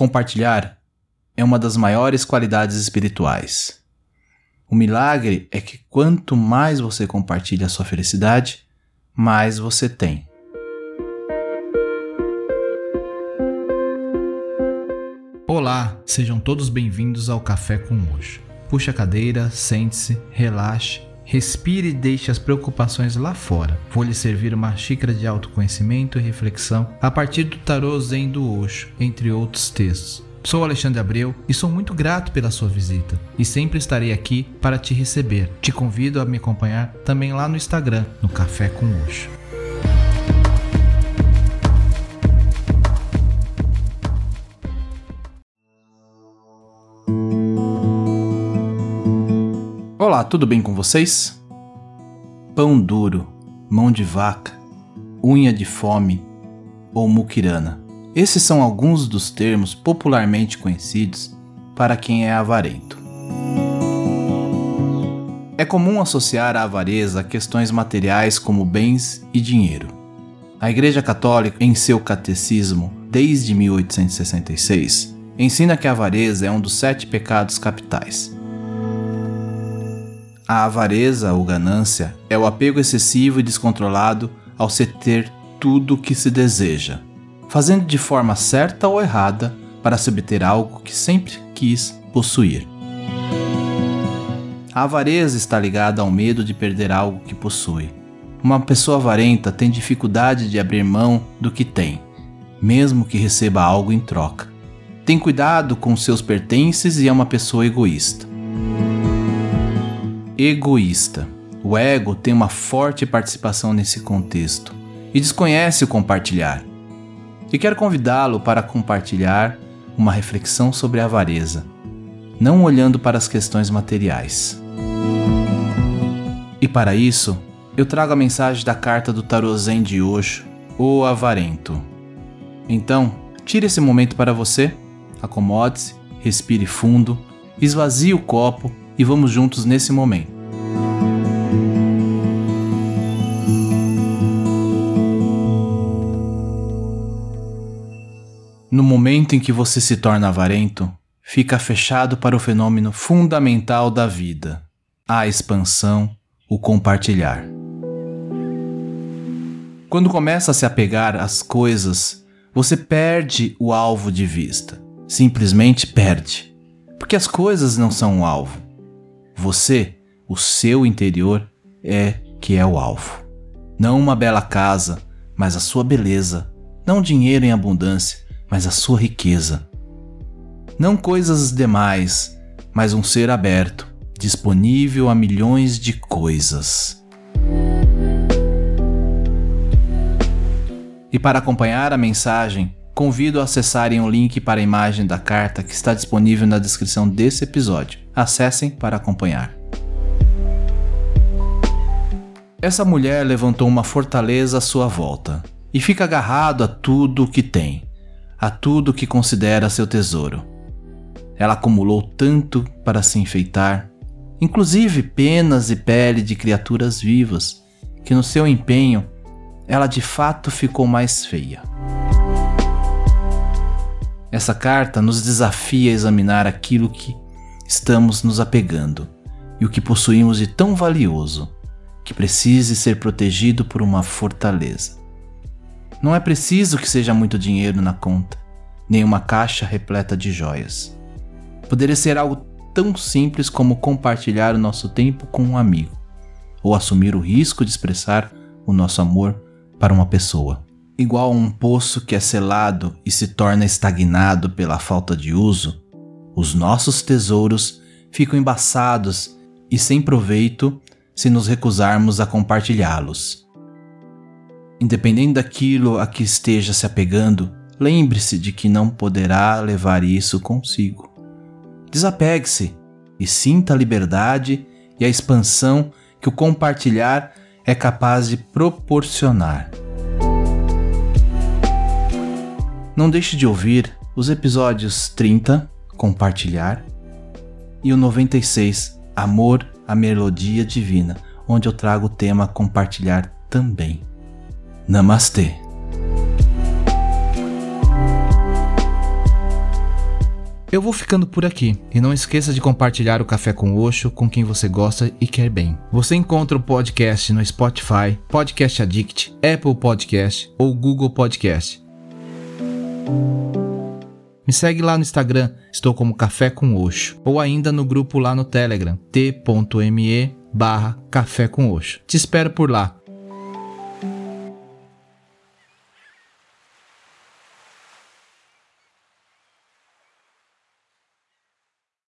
Compartilhar é uma das maiores qualidades espirituais. O milagre é que quanto mais você compartilha a sua felicidade, mais você tem. Olá, sejam todos bem-vindos ao Café com Hoje. Puxe a cadeira, sente-se, relaxe, respire e deixe as preocupações lá fora. Vou lhe servir uma xícara de autoconhecimento e reflexão a partir do tarô Zen do Osho, entre outros textos. Sou Alexandre Abreu e sou muito grato pela sua visita e sempre estarei aqui para te receber. Te convido a me acompanhar também lá no Instagram, no Café com Osho. Olá, tudo bem com vocês? Pão duro, mão de vaca, unha de fome ou muquirana. Esses são alguns dos termos popularmente conhecidos para quem é avarento. É comum associar a avareza a questões materiais como bens e dinheiro. A Igreja Católica, em seu catecismo, desde 1866, ensina que a avareza é um dos sete pecados capitais a avareza ou ganância é o apego excessivo e descontrolado ao se ter tudo o que se deseja, fazendo de forma certa ou errada para se obter algo que sempre quis possuir. A avareza está ligada ao medo de perder algo que possui. Uma pessoa avarenta tem dificuldade de abrir mão do que tem, mesmo que receba algo em troca. Tem cuidado com seus pertences e é uma pessoa egoísta egoísta. O ego tem uma forte participação nesse contexto e desconhece o compartilhar. E quero convidá-lo para compartilhar uma reflexão sobre a avareza, não olhando para as questões materiais. E para isso, eu trago a mensagem da carta do Tarô de Osho, o Avarento. Então, tire esse momento para você, acomode-se, respire fundo, esvazie o copo e vamos juntos nesse momento. No momento em que você se torna avarento, fica fechado para o fenômeno fundamental da vida, a expansão, o compartilhar. Quando começa a se apegar às coisas, você perde o alvo de vista. Simplesmente perde. Porque as coisas não são o alvo. Você, o seu interior, é que é o alvo. Não uma bela casa, mas a sua beleza. Não dinheiro em abundância, mas a sua riqueza. Não coisas demais, mas um ser aberto, disponível a milhões de coisas. E para acompanhar a mensagem, convido a acessarem o link para a imagem da carta que está disponível na descrição desse episódio. Acessem para acompanhar. Essa mulher levantou uma fortaleza à sua volta e fica agarrado a tudo o que tem, a tudo que considera seu tesouro. Ela acumulou tanto para se enfeitar, inclusive penas e pele de criaturas vivas, que no seu empenho ela de fato ficou mais feia. Essa carta nos desafia a examinar aquilo que estamos nos apegando e o que possuímos de tão valioso que precise ser protegido por uma fortaleza. Não é preciso que seja muito dinheiro na conta, nem uma caixa repleta de joias. Poderia ser algo tão simples como compartilhar o nosso tempo com um amigo, ou assumir o risco de expressar o nosso amor para uma pessoa igual a um poço que é selado e se torna estagnado pela falta de uso, os nossos tesouros ficam embaçados e sem proveito se nos recusarmos a compartilhá-los. Independente daquilo a que esteja se apegando, lembre-se de que não poderá levar isso consigo. Desapegue-se e sinta a liberdade e a expansão que o compartilhar é capaz de proporcionar. Não deixe de ouvir os episódios 30, Compartilhar, e o 96, Amor, a Melodia Divina, onde eu trago o tema Compartilhar também. Namastê! Eu vou ficando por aqui e não esqueça de compartilhar o Café com Oxo com quem você gosta e quer bem. Você encontra o podcast no Spotify, Podcast Addict, Apple Podcast ou Google Podcast. Me segue lá no Instagram, estou como Café com Oxo, ou ainda no grupo lá no Telegram, t.me barra Café com Oxo. Te espero por lá.